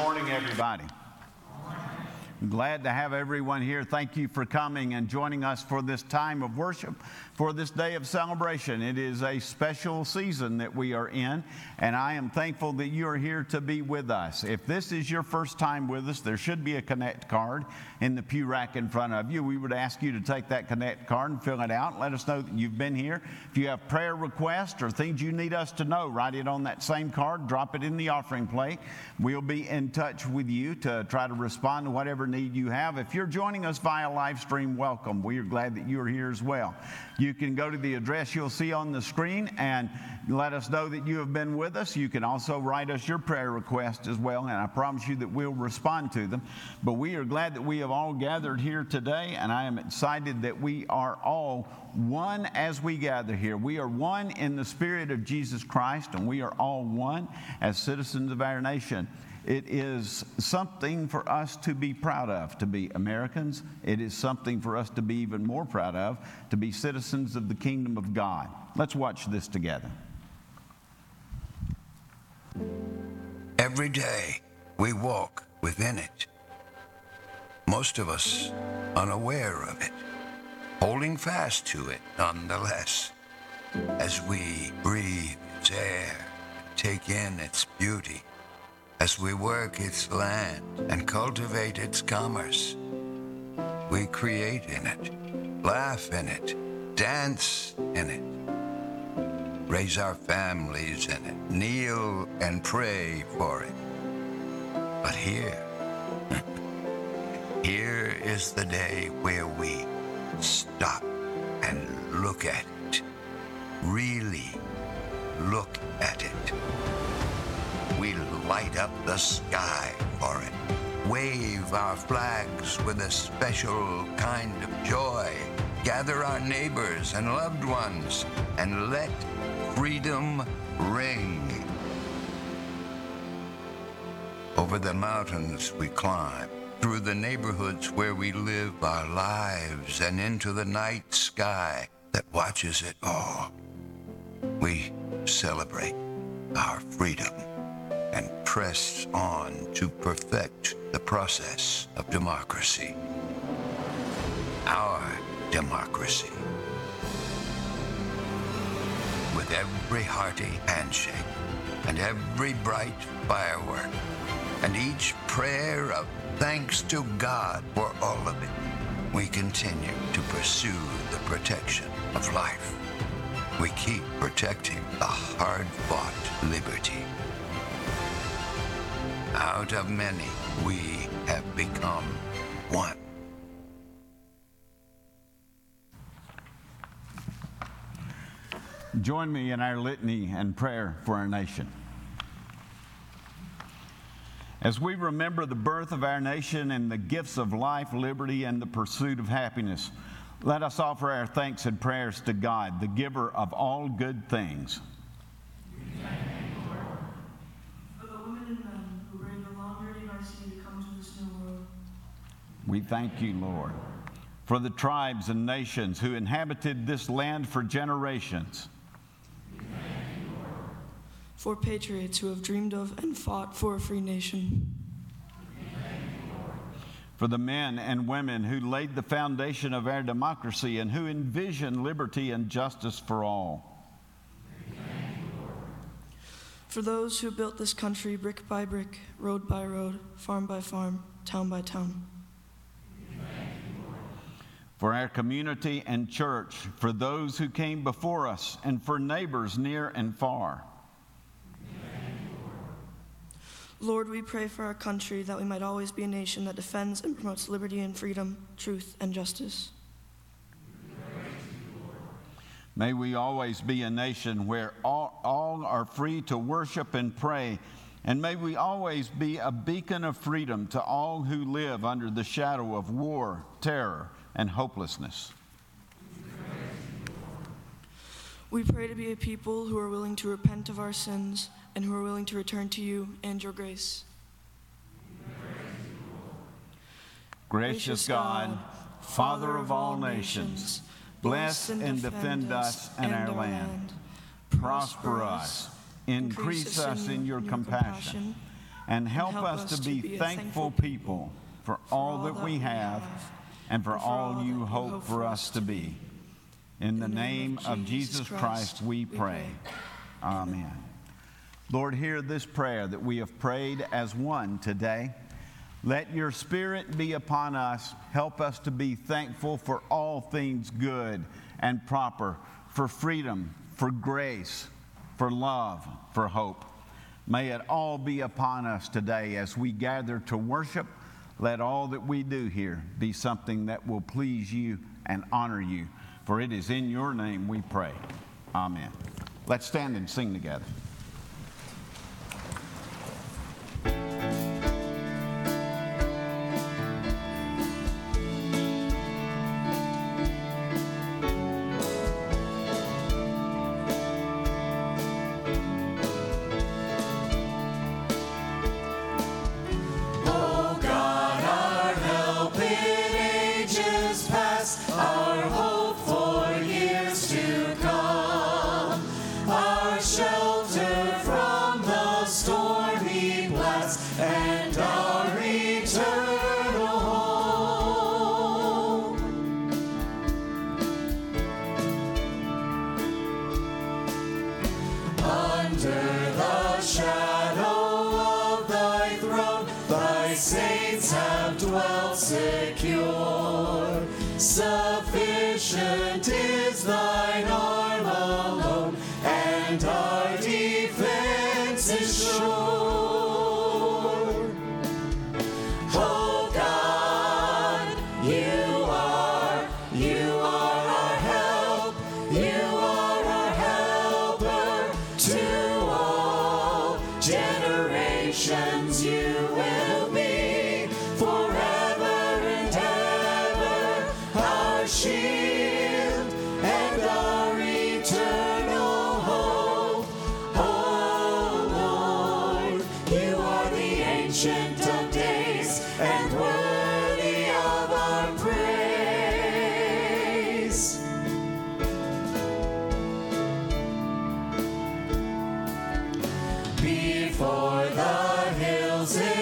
Good morning, everybody. Glad to have everyone here. Thank you for coming and joining us for this time of worship, for this day of celebration. It is a special season that we are in, and I am thankful that you are here to be with us. If this is your first time with us, there should be a Connect card in the pew rack in front of you. We would ask you to take that Connect card and fill it out. Let us know that you've been here. If you have prayer requests or things you need us to know, write it on that same card, drop it in the offering plate. We'll be in touch with you to try to respond to whatever need you have. If you're joining us via live stream, welcome. We are glad that you are here as well. You can go to the address you'll see on the screen and let us know that you have been with us. You can also write us your prayer request as well, and I promise you that we'll respond to them. But we are glad that we have all gathered here today, and I am excited that we are all one as we gather here. We are one in the Spirit of Jesus Christ, and we are all one as citizens of our nation. It is something for us to be proud of, to be Americans. It is something for us to be even more proud of, to be citizens of the kingdom of God. Let's watch this together. Every day we walk within it. Most of us unaware of it, holding fast to it nonetheless. As we breathe its air, take in its beauty, as we work its land and cultivate its commerce. We create in it, laugh in it, dance in it, raise our families in it, kneel and pray for it. But here, here is the day where we stop and look at it, really look at it. We light up the sky for it, wave our flags with a special kind of joy, gather our neighbors and loved ones, and let freedom ring. Over the mountains we climb, through the neighborhoods where we live our lives, and into the night sky that watches it all. We celebrate our freedom press on to perfect the process of democracy. Our democracy. With every hearty handshake and every bright firework and each prayer of thanks to God for all of it, we continue to pursue the protection of life. We keep protecting the hard fought liberty. Out of many, we have become one. Join me in our litany and prayer for our nation. As we remember the birth of our nation and the gifts of life, liberty, and the pursuit of happiness, let us offer our thanks and prayers to God, the giver of all good things. For the women and men who braved the long journey by sea to come to this new world. We thank you, Lord, for the tribes and nations who inhabited this land for generations. For patriots who have dreamed of and fought for a free nation. For the men and women who laid the foundation of our democracy and who envision liberty and justice for all. For those who built this country brick by brick, road by road, farm by farm, town by town. For our community and church, for those who came before us, and for neighbors near and far. Lord, we pray for our country that we might always be a nation that defends and promotes liberty and freedom, truth and justice. May we always be a nation where all, all are free to worship and pray. And may we always be a beacon of freedom to all who live under the shadow of war, terror, and hopelessness. We pray to be a people who are willing to repent of our sins and who are willing to return to you and your grace. Gracious God, Father of all nations, bless and defend us and our land. Prosper us, increase us in your compassion, and help us to be thankful people for all that we have and for all you hope for us to be. In the name of Jesus Christ, we pray. Amen. Lord, hear this prayer that we have prayed as one today. Let your spirit be upon us. Help us to be thankful for all things good and proper, for freedom, for grace, for love, for hope. May it all be upon us today as we gather to worship. Let all that we do here be something that will please you and honor you. For it is in your name we pray. Amen. Let's stand and sing together. Ancient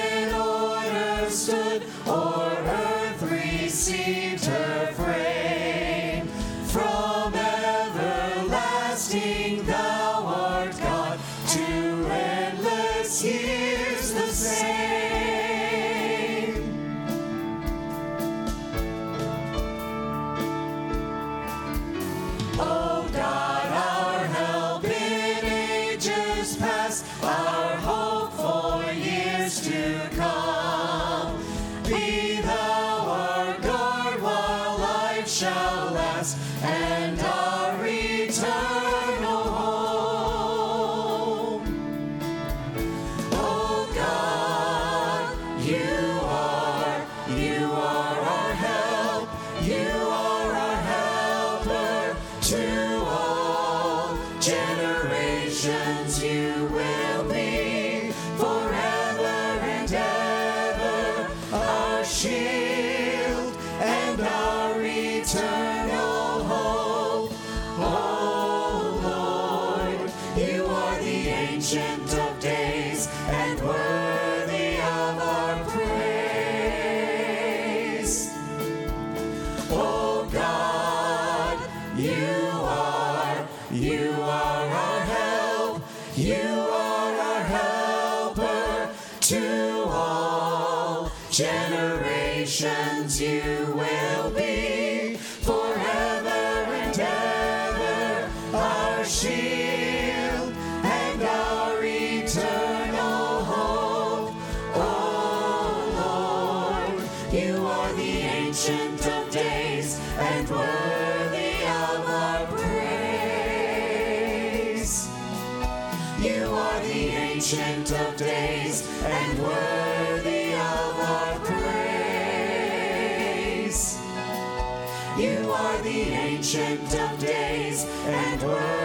ancient of days and worthy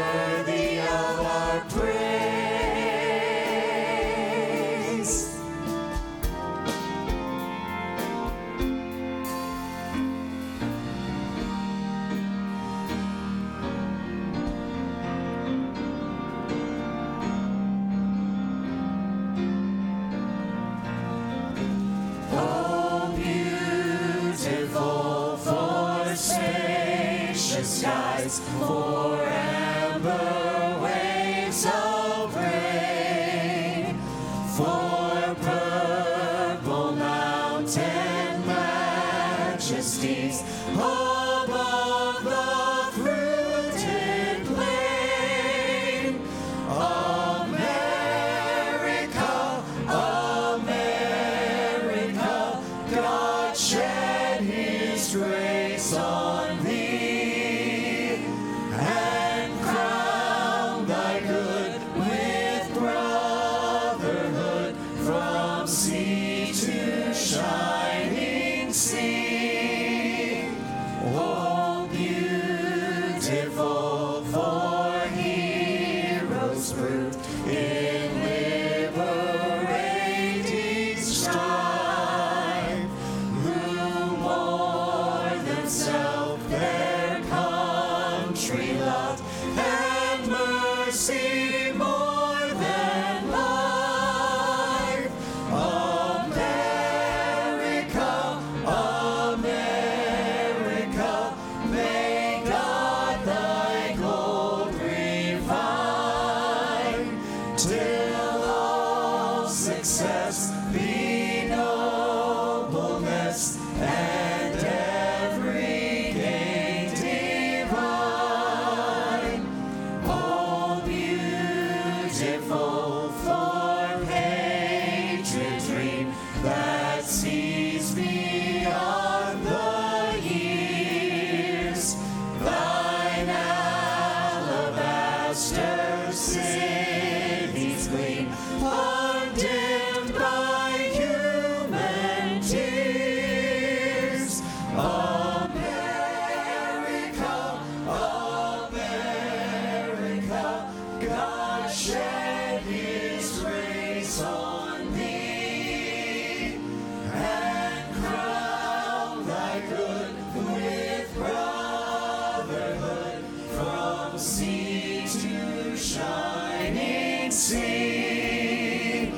shining sea.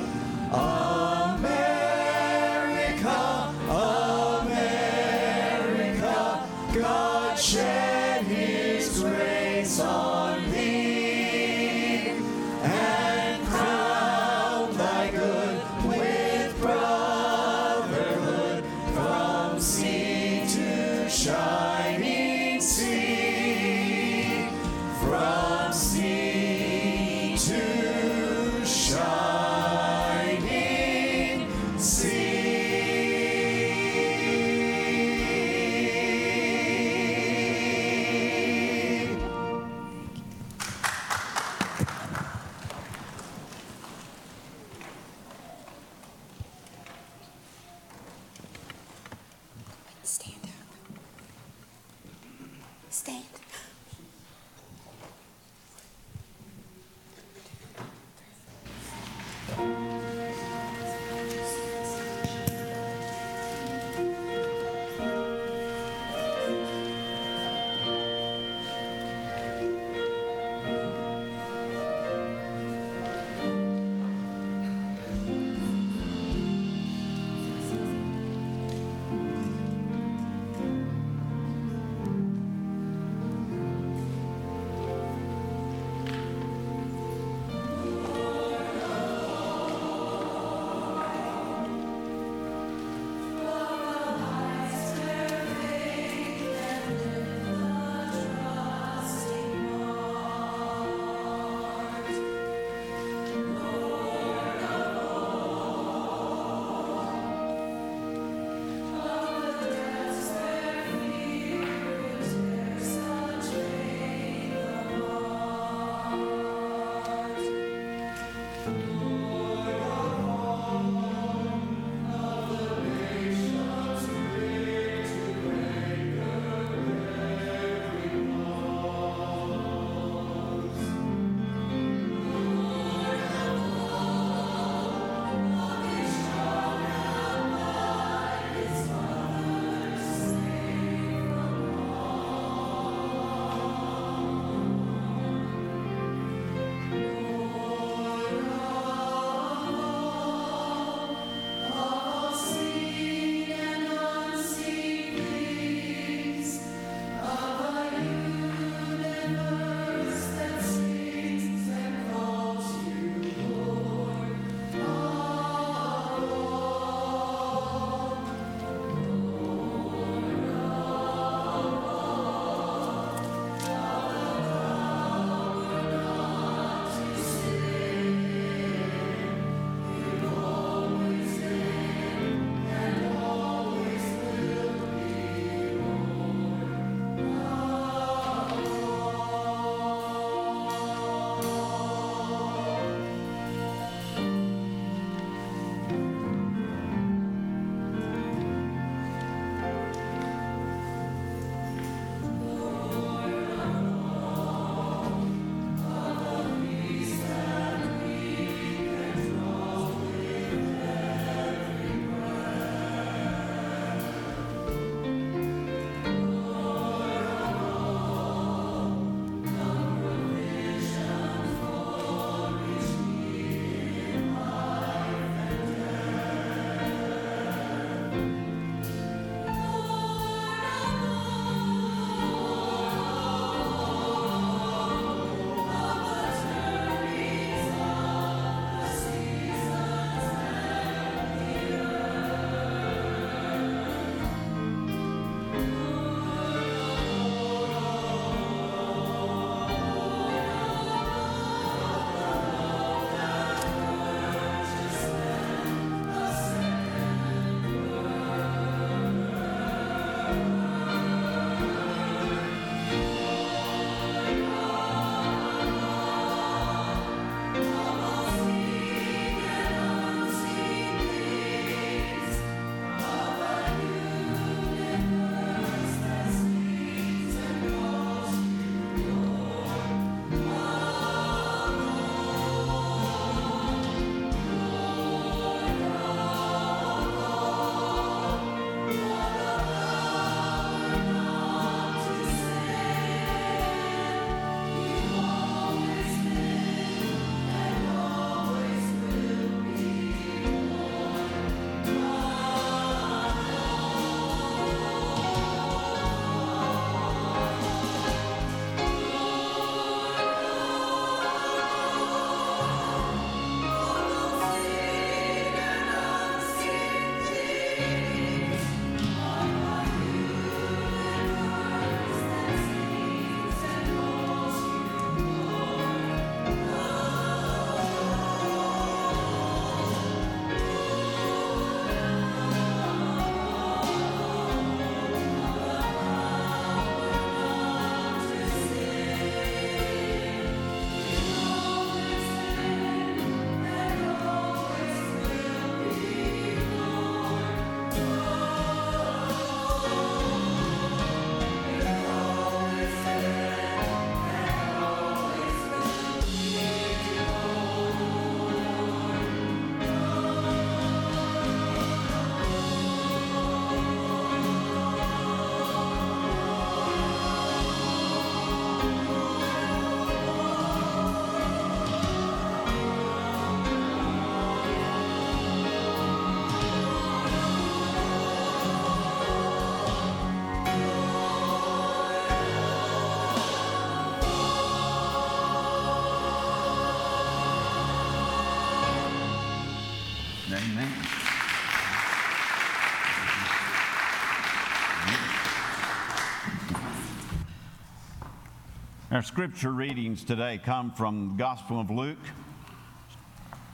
Our scripture readings today come from the Gospel of Luke,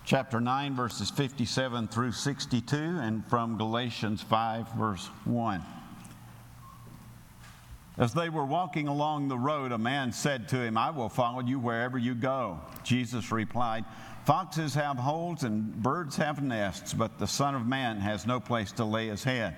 chapter 9, verses 57 through 62, and from Galatians 5, verse 1. As they were walking along the road, a man said to him, I will follow you wherever you go. Jesus replied, Foxes have holes and birds have nests, but the Son of Man has no place to lay his head.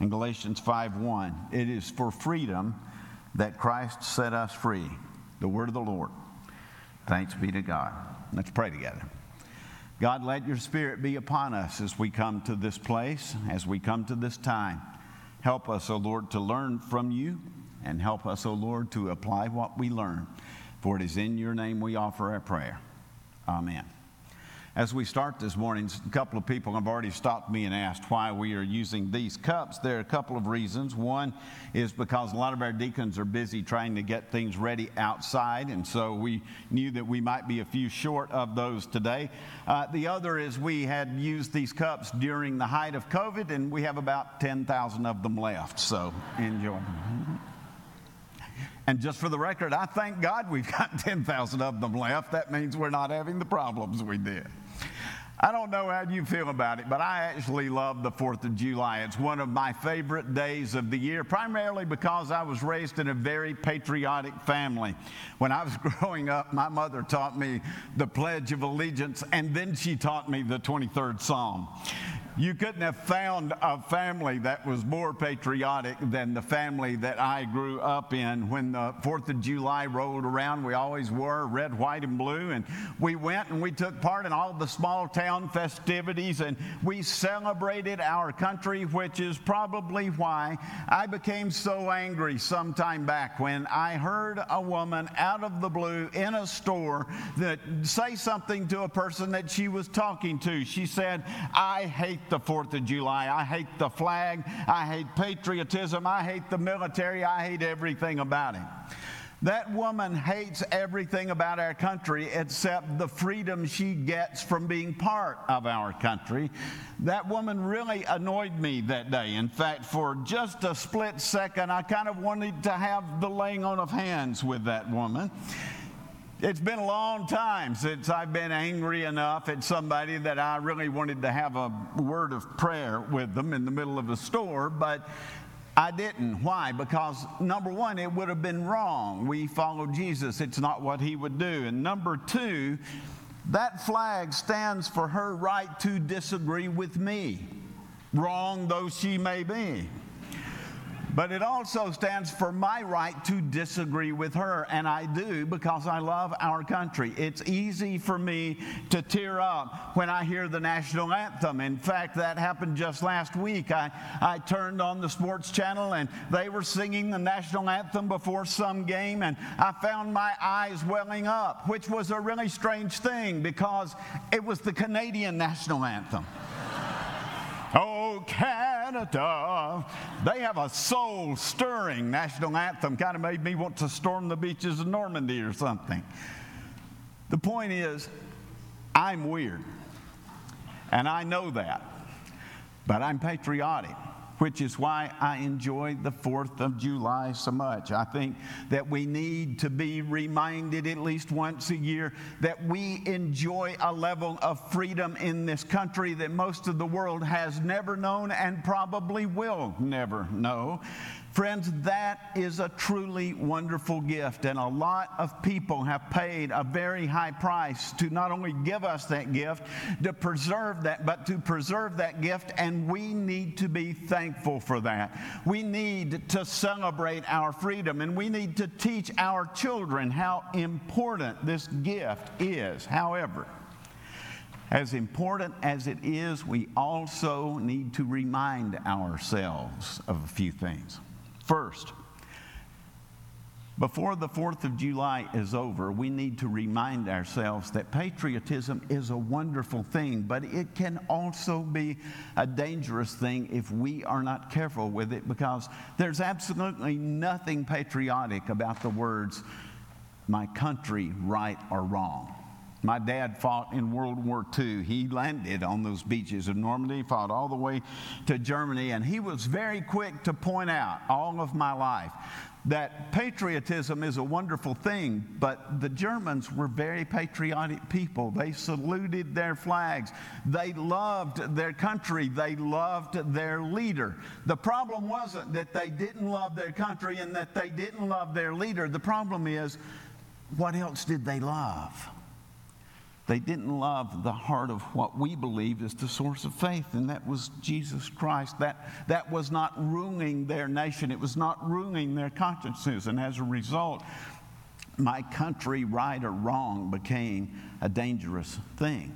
In Galatians 5:1, it is for freedom that Christ set us free. The word of the Lord. Thanks be to God. Let's pray together. God, let your spirit be upon us as we come to this place, as we come to this time. Help us, O Lord, to learn from you, and help us, O Lord, to apply what we learn. For it is in your name we offer our prayer. Amen. As we start this morning, a couple of people have already stopped me and asked why we are using these cups. There are a couple of reasons. One is because a lot of our deacons are busy trying to get things ready outside, and so we knew that we might be a few short of those today. Uh, the other is we had used these cups during the height of COVID, and we have about 10,000 of them left, so enjoy. And just for the record, I thank God we've got 10,000 of them left. That means we're not having the problems we did. I don't know how you feel about it, but I actually love the 4th of July. It's one of my favorite days of the year, primarily because I was raised in a very patriotic family. When I was growing up, my mother taught me the Pledge of Allegiance, and then she taught me the 23rd Psalm. You couldn't have found a family that was more patriotic than the family that I grew up in. When the 4th of July rolled around, we always wore red, white, and blue. And we went and we took part in all the small town festivities and we celebrated our country, which is probably why I became so angry some time back when I heard a woman out of the blue in a store that say something to a person that she was talking to. She said, I hate the 4th of July. I hate the flag. I hate patriotism. I hate the military. I hate everything about it. That woman hates everything about our country except the freedom she gets from being part of our country. That woman really annoyed me that day. In fact, for just a split second, I kind of wanted to have the laying on of hands with that woman. It's been a long time since I've been angry enough at somebody that I really wanted to have a word of prayer with them in the middle of a store, but I didn't. Why? Because number one, it would have been wrong. We follow Jesus, it's not what he would do. And number two, that flag stands for her right to disagree with me, wrong though she may be. But it also stands for my right to disagree with her, and I do because I love our country. It's easy for me to tear up when I hear the national anthem. In fact, that happened just last week. I, I turned on the sports channel and they were singing the national anthem before some game, and I found my eyes welling up, which was a really strange thing because it was the Canadian national anthem. Oh, Canada. They have a soul stirring national anthem. Kind of made me want to storm the beaches of Normandy or something. The point is, I'm weird. And I know that. But I'm patriotic which is why I enjoy the 4th of July so much. I think that we need to be reminded at least once a year that we enjoy a level of freedom in this country that most of the world has never known and probably will never know. Friends, that is a truly wonderful gift, and a lot of people have paid a very high price to not only give us that gift, to preserve that, but to preserve that gift, and we need to be thankful for that. We need to celebrate our freedom, and we need to teach our children how important this gift is. However, as important as it is, we also need to remind ourselves of a few things. First, Before the 4th of July is over, we need to remind ourselves that patriotism is a wonderful thing, but it can also be a dangerous thing if we are not careful with it because there's absolutely nothing patriotic about the words, my country, right or wrong. My dad fought in World War II. He landed on those beaches of Normandy, fought all the way to Germany, and he was very quick to point out all of my life that patriotism is a wonderful thing, but the Germans were very patriotic people. They saluted their flags. They loved their country. They loved their leader. The problem wasn't that they didn't love their country and that they didn't love their leader. The problem is, what else did they love? They didn't love the heart of what we believe is the source of faith, and that was Jesus Christ. That, that was not ruining their nation, it was not ruining their consciences. And as a result, my country, right or wrong, became a dangerous thing.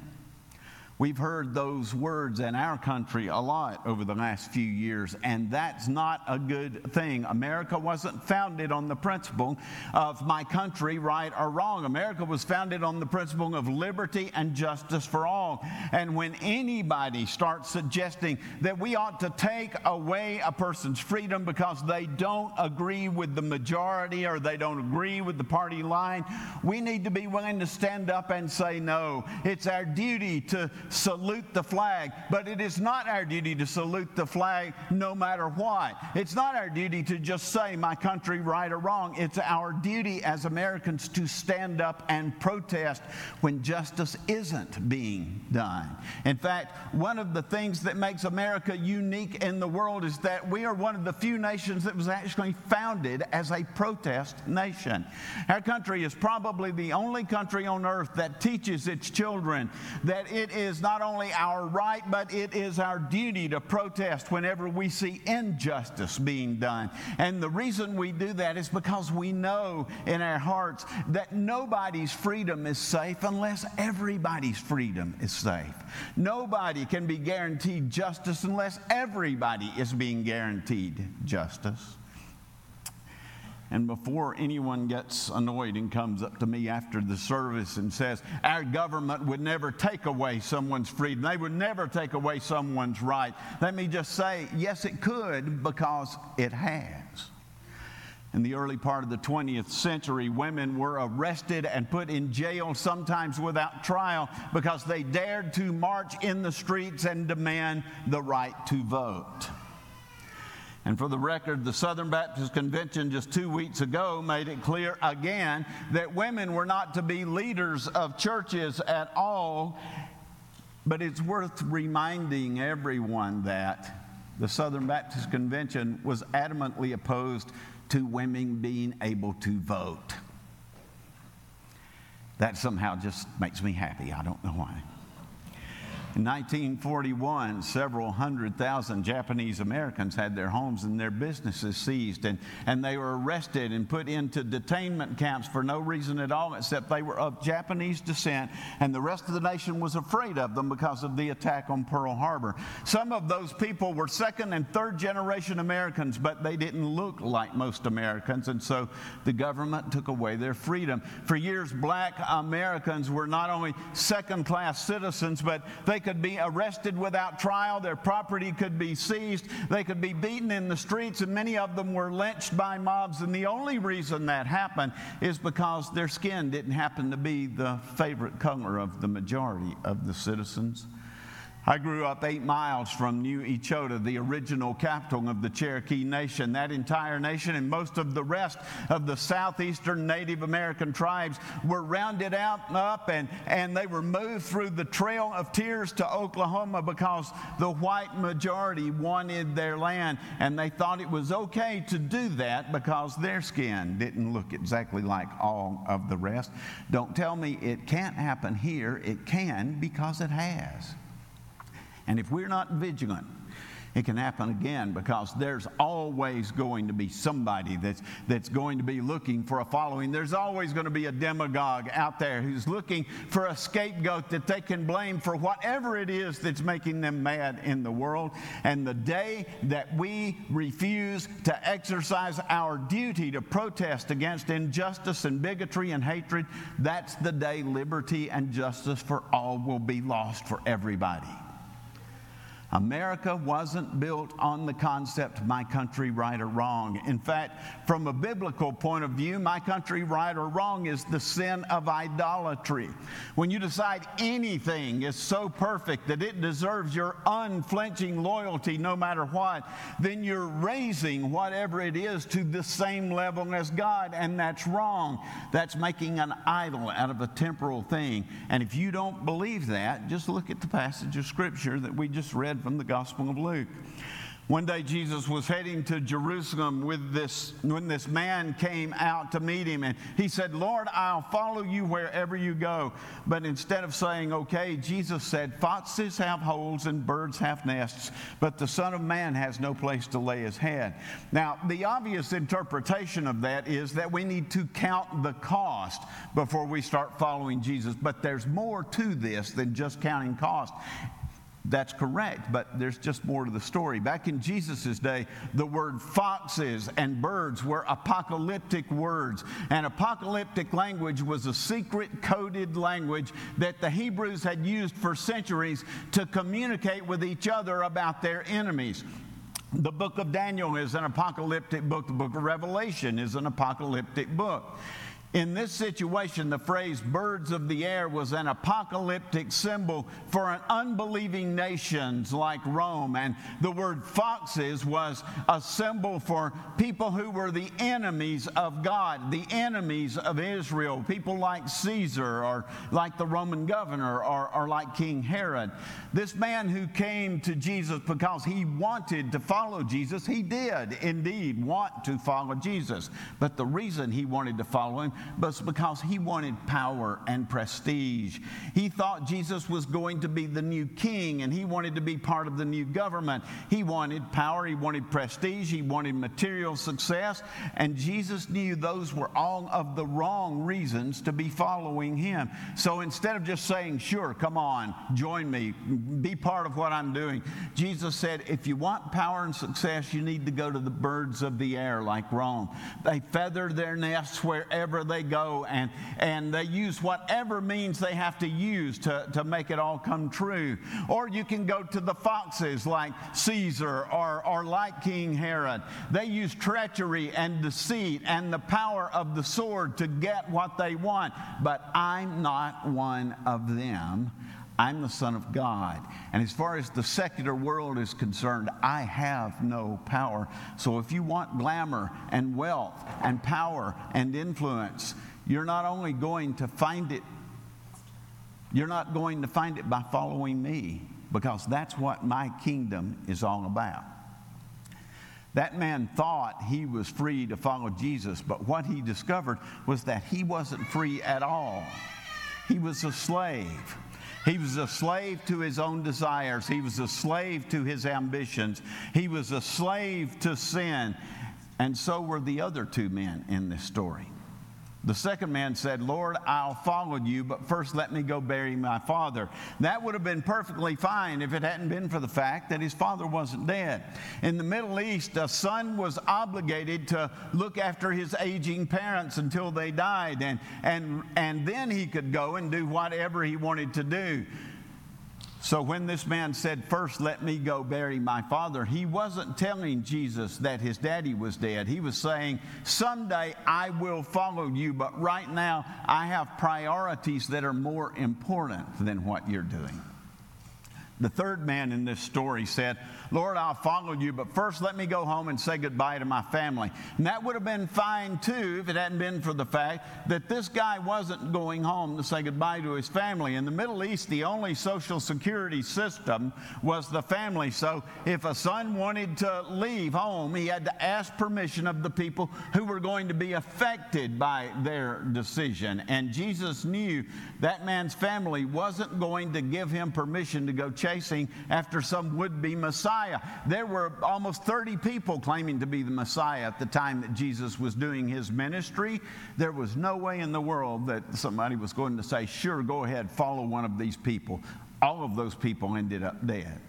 We've heard those words in our country a lot over the last few years, and that's not a good thing. America wasn't founded on the principle of my country, right or wrong. America was founded on the principle of liberty and justice for all. And when anybody starts suggesting that we ought to take away a person's freedom because they don't agree with the majority or they don't agree with the party line, we need to be willing to stand up and say no. It's our duty to salute the flag, but it is not our duty to salute the flag no matter what. It's not our duty to just say, my country, right or wrong. It's our duty as Americans to stand up and protest when justice isn't being done. In fact, one of the things that makes America unique in the world is that we are one of the few nations that was actually founded as a protest nation. Our country is probably the only country on earth that teaches its children that it is is not only our right, but it is our duty to protest whenever we see injustice being done. And the reason we do that is because we know in our hearts that nobody's freedom is safe unless everybody's freedom is safe. Nobody can be guaranteed justice unless everybody is being guaranteed justice. And before anyone gets annoyed and comes up to me after the service and says, Our government would never take away someone's freedom, they would never take away someone's right, let me just say, Yes, it could because it has. In the early part of the 20th century, women were arrested and put in jail, sometimes without trial, because they dared to march in the streets and demand the right to vote. And for the record, the Southern Baptist Convention just two weeks ago made it clear again that women were not to be leaders of churches at all. But it's worth reminding everyone that the Southern Baptist Convention was adamantly opposed to women being able to vote. That somehow just makes me happy. I don't know why. In 1941, several hundred thousand Japanese Americans had their homes and their businesses seized, and, and they were arrested and put into detainment camps for no reason at all except they were of Japanese descent, and the rest of the nation was afraid of them because of the attack on Pearl Harbor. Some of those people were second and third generation Americans, but they didn't look like most Americans, and so the government took away their freedom. For years, black Americans were not only second class citizens, but they could be arrested without trial, their property could be seized, they could be beaten in the streets, and many of them were lynched by mobs. And the only reason that happened is because their skin didn't happen to be the favorite color of the majority of the citizens. I grew up eight miles from New Echota, the original capital of the Cherokee Nation. That entire nation and most of the rest of the southeastern Native American tribes were rounded out up and, and they were moved through the Trail of Tears to Oklahoma because the white majority wanted their land and they thought it was okay to do that because their skin didn't look exactly like all of the rest. Don't tell me it can't happen here. It can because it has. And if we're not vigilant, it can happen again because there's always going to be somebody that's, that's going to be looking for a following. There's always going to be a demagogue out there who's looking for a scapegoat that they can blame for whatever it is that's making them mad in the world. And the day that we refuse to exercise our duty to protest against injustice and bigotry and hatred, that's the day liberty and justice for all will be lost for everybody. America wasn't built on the concept my country right or wrong. In fact, from a biblical point of view, my country right or wrong is the sin of idolatry. When you decide anything is so perfect that it deserves your unflinching loyalty no matter what, then you're raising whatever it is to the same level as God, and that's wrong. That's making an idol out of a temporal thing. And if you don't believe that, just look at the passage of Scripture that we just read from the Gospel of Luke. One day Jesus was heading to Jerusalem with this when this man came out to meet him and he said, "Lord, I'll follow you wherever you go." But instead of saying, "Okay," Jesus said, "Foxes have holes and birds have nests, but the Son of man has no place to lay his head." Now, the obvious interpretation of that is that we need to count the cost before we start following Jesus, but there's more to this than just counting cost. That's correct, but there's just more to the story. Back in Jesus' day, the word foxes and birds were apocalyptic words. And apocalyptic language was a secret coded language that the Hebrews had used for centuries to communicate with each other about their enemies. The book of Daniel is an apocalyptic book, the book of Revelation is an apocalyptic book. In this situation, the phrase birds of the air was an apocalyptic symbol for an unbelieving nations like Rome. And the word foxes was a symbol for people who were the enemies of God, the enemies of Israel, people like Caesar or like the Roman governor or, or like King Herod. This man who came to Jesus because he wanted to follow Jesus, he did indeed want to follow Jesus. But the reason he wanted to follow him but because he wanted power and prestige. He thought Jesus was going to be the new king and he wanted to be part of the new government. He wanted power, he wanted prestige, he wanted material success, and Jesus knew those were all of the wrong reasons to be following him. So instead of just saying, Sure, come on, join me, be part of what I'm doing, Jesus said, If you want power and success, you need to go to the birds of the air like Rome. They feather their nests wherever they go, and, and they use whatever means they have to use to, to make it all come true. Or you can go to the foxes like Caesar or, or like King Herod. They use treachery and deceit and the power of the sword to get what they want. But I'm not one of them. I'm the Son of God. And as far as the secular world is concerned, I have no power. So if you want glamour and wealth and power and influence, you're not only going to find it, you're not going to find it by following me, because that's what my kingdom is all about. That man thought he was free to follow Jesus, but what he discovered was that he wasn't free at all. He was a slave. He was a slave to his own desires. He was a slave to his ambitions. He was a slave to sin. And so were the other two men in this story. The second man said, Lord, I'll follow you, but first let me go bury my father. That would have been perfectly fine if it hadn't been for the fact that his father wasn't dead. In the Middle East, a son was obligated to look after his aging parents until they died, and, and, and then he could go and do whatever he wanted to do. So when this man said, First, let me go bury my father, he wasn't telling Jesus that his daddy was dead. He was saying, Someday I will follow you, but right now I have priorities that are more important than what you're doing. The third man in this story said, Lord, I'll follow you, but first let me go home and say goodbye to my family. And that would have been fine too if it hadn't been for the fact that this guy wasn't going home to say goodbye to his family. In the Middle East, the only social security system was the family. So if a son wanted to leave home, he had to ask permission of the people who were going to be affected by their decision. And Jesus knew that man's family wasn't going to give him permission to go chasing after some would be Messiah. There were almost 30 people claiming to be the Messiah at the time that Jesus was doing his ministry. There was no way in the world that somebody was going to say, Sure, go ahead, follow one of these people. All of those people ended up dead.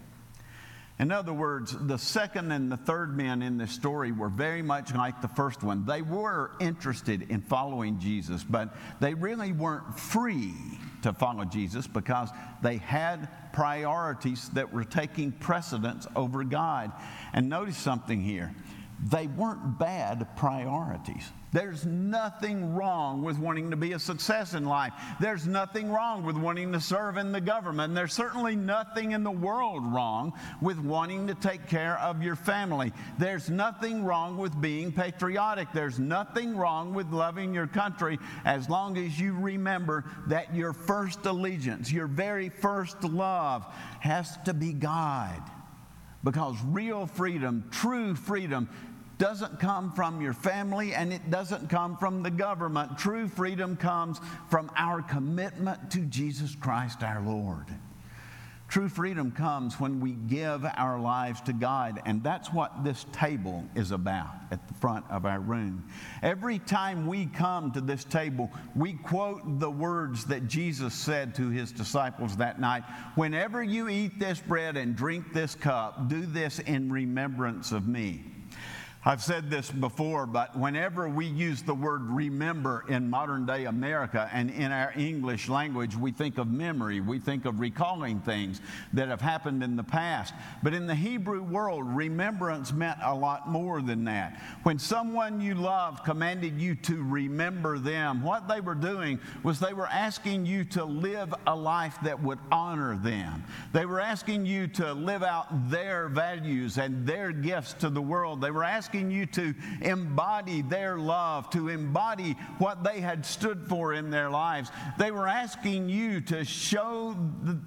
In other words, the second and the third men in this story were very much like the first one. They were interested in following Jesus, but they really weren't free to follow Jesus because they had priorities that were taking precedence over God. And notice something here they weren't bad priorities. There's nothing wrong with wanting to be a success in life. There's nothing wrong with wanting to serve in the government. There's certainly nothing in the world wrong with wanting to take care of your family. There's nothing wrong with being patriotic. There's nothing wrong with loving your country as long as you remember that your first allegiance, your very first love, has to be God. Because real freedom, true freedom, doesn't come from your family and it doesn't come from the government. True freedom comes from our commitment to Jesus Christ our Lord. True freedom comes when we give our lives to God, and that's what this table is about at the front of our room. Every time we come to this table, we quote the words that Jesus said to his disciples that night Whenever you eat this bread and drink this cup, do this in remembrance of me. I've said this before, but whenever we use the word remember in modern day America and in our English language, we think of memory. We think of recalling things that have happened in the past. But in the Hebrew world, remembrance meant a lot more than that. When someone you love commanded you to remember them, what they were doing was they were asking you to live a life that would honor them. They were asking you to live out their values and their gifts to the world. They were asking asking you to embody their love, to embody what they had stood for in their lives. They were asking you to show the,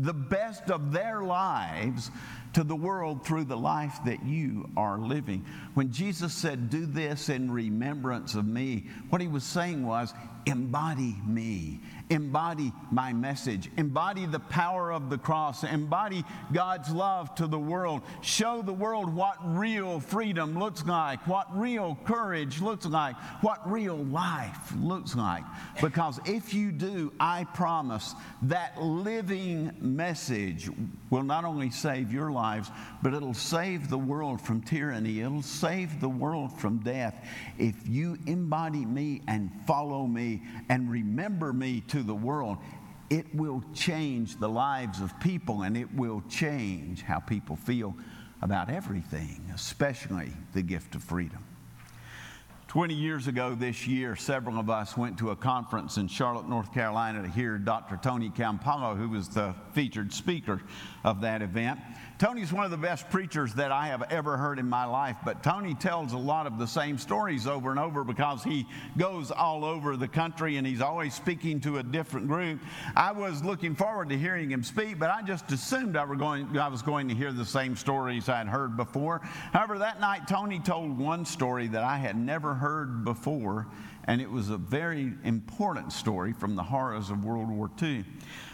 the best of their lives to the world through the life that you are living. When Jesus said, Do this in remembrance of me, what he was saying was, Embody me, embody my message, embody the power of the cross, embody God's love to the world, show the world what real freedom looks like, what real courage looks like, what real life looks like. Because if you do, I promise that living message will not only save your lives, but it'll save the world from tyranny, it'll save the world from death. If you embody me and follow me and remember me to the world, it will change the lives of people and it will change how people feel about everything, especially the gift of freedom. 20 years ago this year, several of us went to a conference in Charlotte, North Carolina to hear Dr. Tony Campolo, who was the featured speaker of that event. Tony's one of the best preachers that I have ever heard in my life, but Tony tells a lot of the same stories over and over because he goes all over the country and he's always speaking to a different group. I was looking forward to hearing him speak, but I just assumed I, were going, I was going to hear the same stories I'd heard before. However, that night, Tony told one story that I had never heard before, and it was a very important story from the horrors of World War II.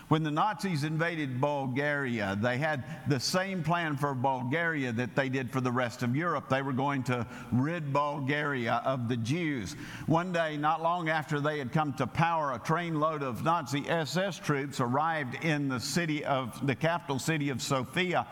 When the Nazis invaded Bulgaria, they had the same plan for Bulgaria that they did for the rest of Europe. They were going to rid Bulgaria of the Jews. One day, not long after they had come to power, a trainload of Nazi SS troops arrived in the city of the capital city of Sofia,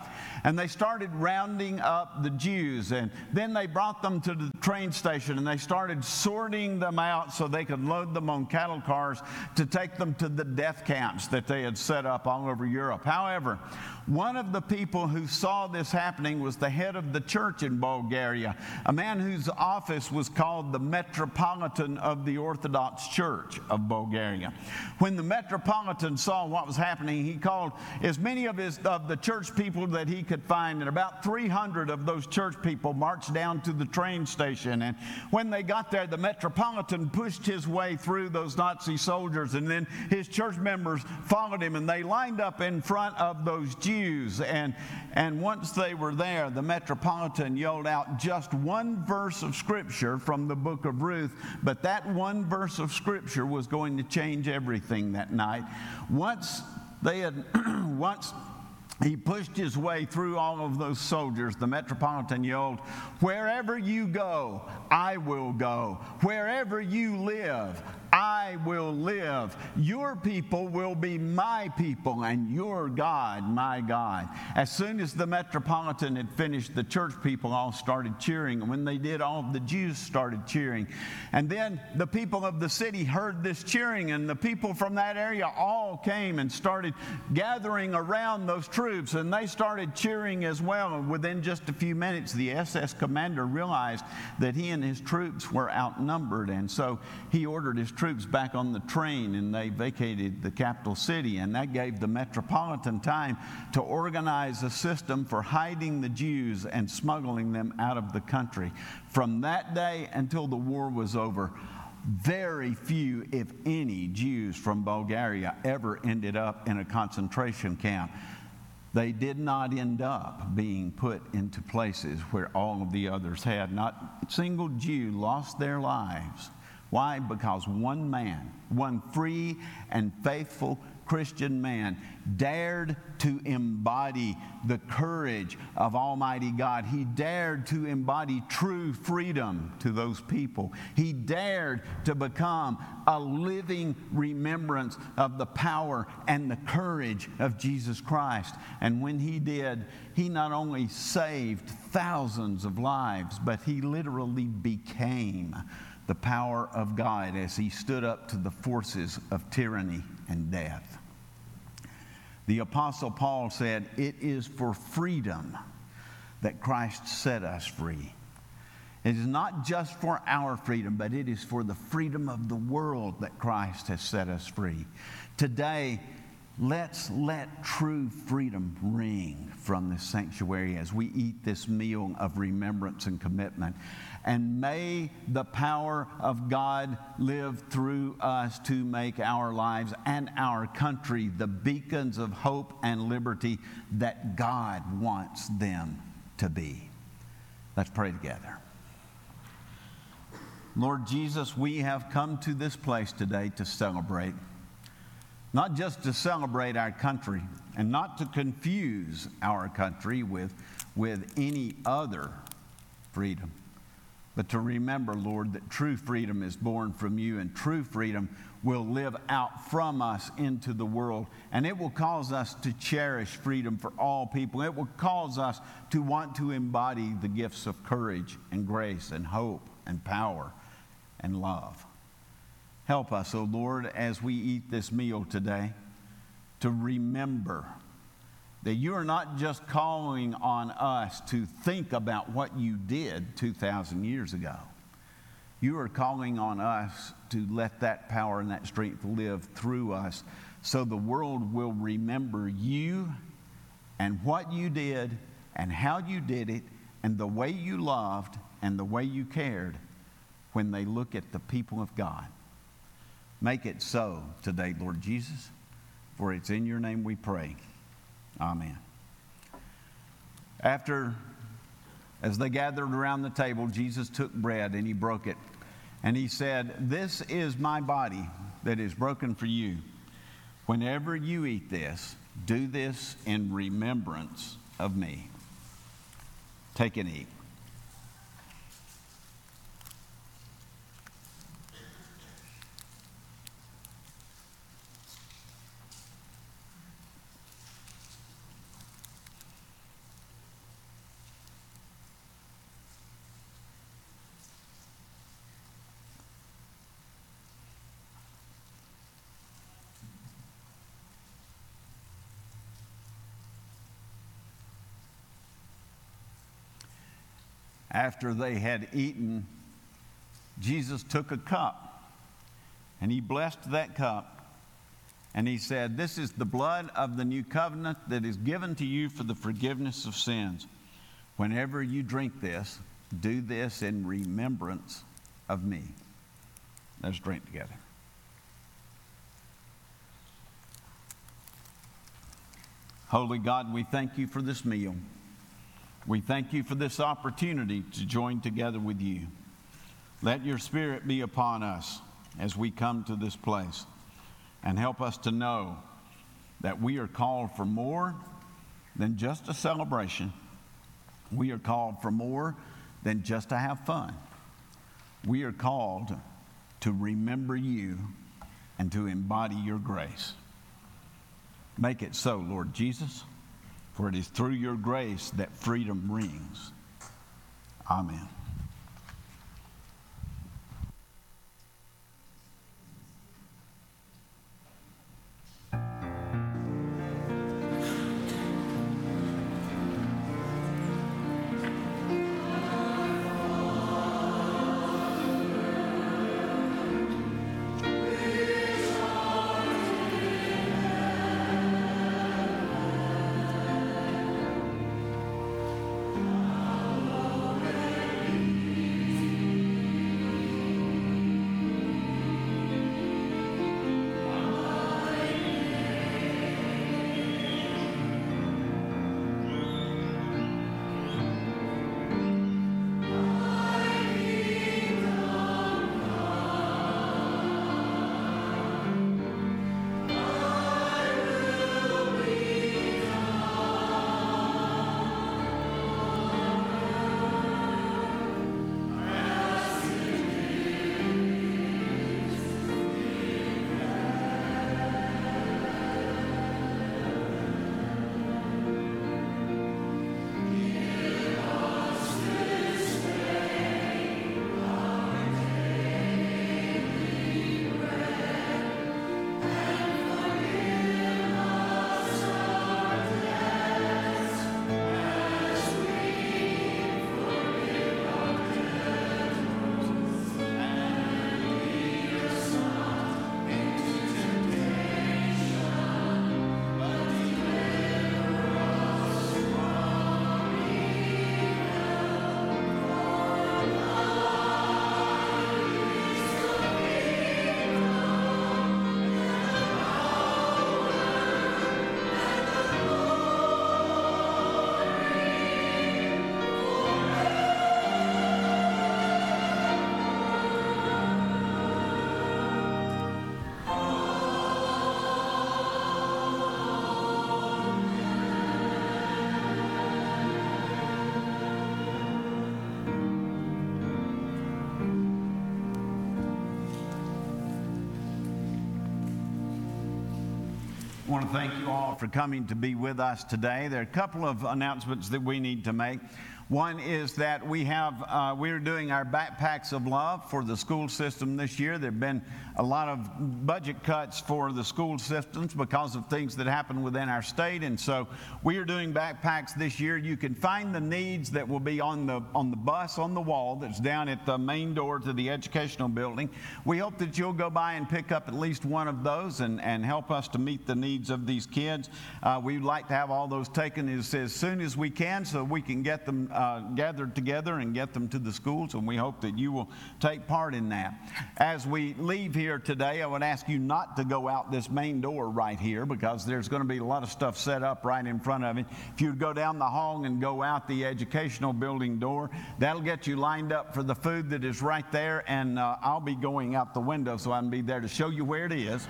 and they started rounding up the Jews. And then they brought them to the train station and they started sorting them out so they could load them on cattle cars to take them to the death camps that they had set up all over Europe. However, one of the people who saw this happening was the head of the church in Bulgaria, a man whose office was called the Metropolitan of the Orthodox Church of Bulgaria. When the Metropolitan saw what was happening, he called as many of, his, of the church people that he could find, and about 300 of those church people marched down to the train station. And when they got there, the Metropolitan pushed his way through those Nazi soldiers, and then his church members followed him, and they lined up in front of those Jews and, and once they were there, the Metropolitan yelled out just one verse of Scripture from the book of Ruth, but that one verse of Scripture was going to change everything that night. Once they had, once he pushed his way through all of those soldiers. The Metropolitan yelled, Wherever you go, I will go. Wherever you live, I will live. Your people will be my people, and your God, my God. As soon as the Metropolitan had finished, the church people all started cheering. And when they did, all the Jews started cheering. And then the people of the city heard this cheering, and the people from that area all came and started gathering around those troops, and they started cheering as well. And within just a few minutes, the SS commander realized that he and his troops were outnumbered, and so he ordered his troops back on the train and they vacated the capital city. And that gave the Metropolitan time to organize a system for hiding the Jews and smuggling them out of the country. From that day until the war was over, very few, if any, Jews from Bulgaria ever ended up in a concentration camp. They did not end up being put into places where all of the others had. Not a single Jew lost their lives why? Because one man, one free and faithful Christian man, dared to embody the courage of Almighty God. He dared to embody true freedom to those people. He dared to become a living remembrance of the power and the courage of Jesus Christ. And when he did, he not only saved thousands of lives, but he literally became the power of God as he stood up to the forces of tyranny and death. The Apostle Paul said, It is for freedom that Christ set us free. It is not just for our freedom, but it is for the freedom of the world that Christ has set us free. Today, let's let true freedom ring from this sanctuary as we eat this meal of remembrance and commitment. And may the power of God live through us to make our lives and our country the beacons of hope and liberty that God wants them to be. Let's pray together. Lord Jesus, we have come to this place today to celebrate. Not just to celebrate our country and not to confuse our country with, with any other freedom but to remember, Lord, that true freedom is born from you, and true freedom will live out from us into the world. And it will cause us to cherish freedom for all people. It will cause us to want to embody the gifts of courage and grace and hope and power and love. Help us, O oh Lord, as we eat this meal today, to remember that you are not just calling on us to think about what you did 2,000 years ago. You are calling on us to let that power and that strength live through us so the world will remember you and what you did and how you did it and the way you loved and the way you cared when they look at the people of God. Make it so today, Lord Jesus, for it's in your name we pray. Amen. After, as they gathered around the table, Jesus took bread and he broke it. And he said, This is my body that is broken for you. Whenever you eat this, do this in remembrance of me. Take and eat. After they had eaten, Jesus took a cup and he blessed that cup and he said, This is the blood of the new covenant that is given to you for the forgiveness of sins. Whenever you drink this, do this in remembrance of me. Let's drink together. Holy God, we thank you for this meal. We thank you for this opportunity to join together with you. Let your spirit be upon us as we come to this place and help us to know that we are called for more than just a celebration. We are called for more than just to have fun. We are called to remember you and to embody your grace. Make it so, Lord Jesus, for it is through your grace that freedom rings. Amen. Want to thank you all for coming to be with us today. There are a couple of announcements that we need to make. One is that we have uh, we're doing our backpacks of love for the school system this year. There've been a lot of budget cuts for the school systems because of things that happen within our state, and so we are doing backpacks this year. You can find the needs that will be on the on the bus on the wall that's down at the main door to the educational building. We hope that you'll go by and pick up at least one of those and, and help us to meet the needs of these kids. Uh, we'd like to have all those taken as, as soon as we can so we can get them uh, gathered together and get them to the schools, and we hope that you will take part in that. As we leave here today, I would ask you not to go out this main door right here because there's going to be a lot of stuff set up right in front of it. If you'd go down the hall and go out the educational building door, that'll get you lined up for the food that is right there, and uh, I'll be going out the window so I can be there to show you where it is.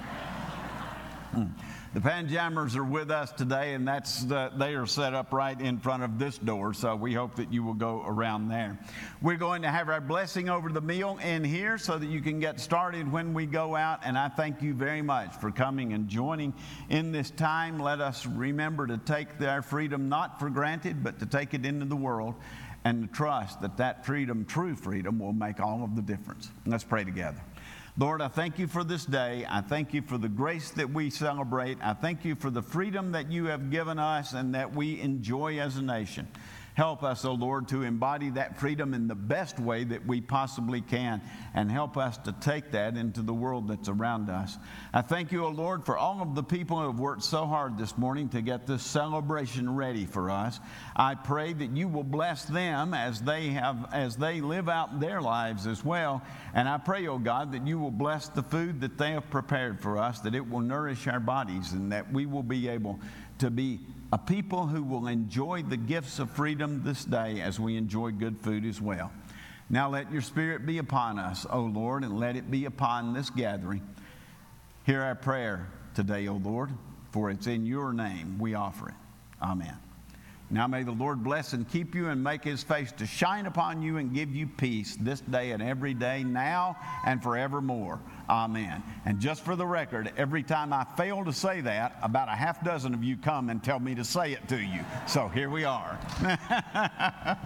The Panjammers are with us today, and that's the, they are set up right in front of this door. So we hope that you will go around there. We're going to have our blessing over the meal in here so that you can get started when we go out. And I thank you very much for coming and joining in this time. Let us remember to take our freedom not for granted, but to take it into the world and to trust that that freedom, true freedom, will make all of the difference. Let's pray together. Lord, I thank you for this day. I thank you for the grace that we celebrate. I thank you for the freedom that you have given us and that we enjoy as a nation. Help us, O oh Lord, to embody that freedom in the best way that we possibly can, and help us to take that into the world that's around us. I thank you, O oh Lord, for all of the people who have worked so hard this morning to get this celebration ready for us. I pray that you will bless them as they have as they live out their lives as well. And I pray, O oh God, that you will bless the food that they have prepared for us, that it will nourish our bodies, and that we will be able to be a people who will enjoy the gifts of freedom this day as we enjoy good food as well. Now let your spirit be upon us, O Lord, and let it be upon this gathering. Hear our prayer today, O Lord, for it's in your name we offer it. Amen. Now may the Lord bless and keep you and make his face to shine upon you and give you peace this day and every day, now and forevermore. Amen. And just for the record, every time I fail to say that, about a half dozen of you come and tell me to say it to you. So here we are.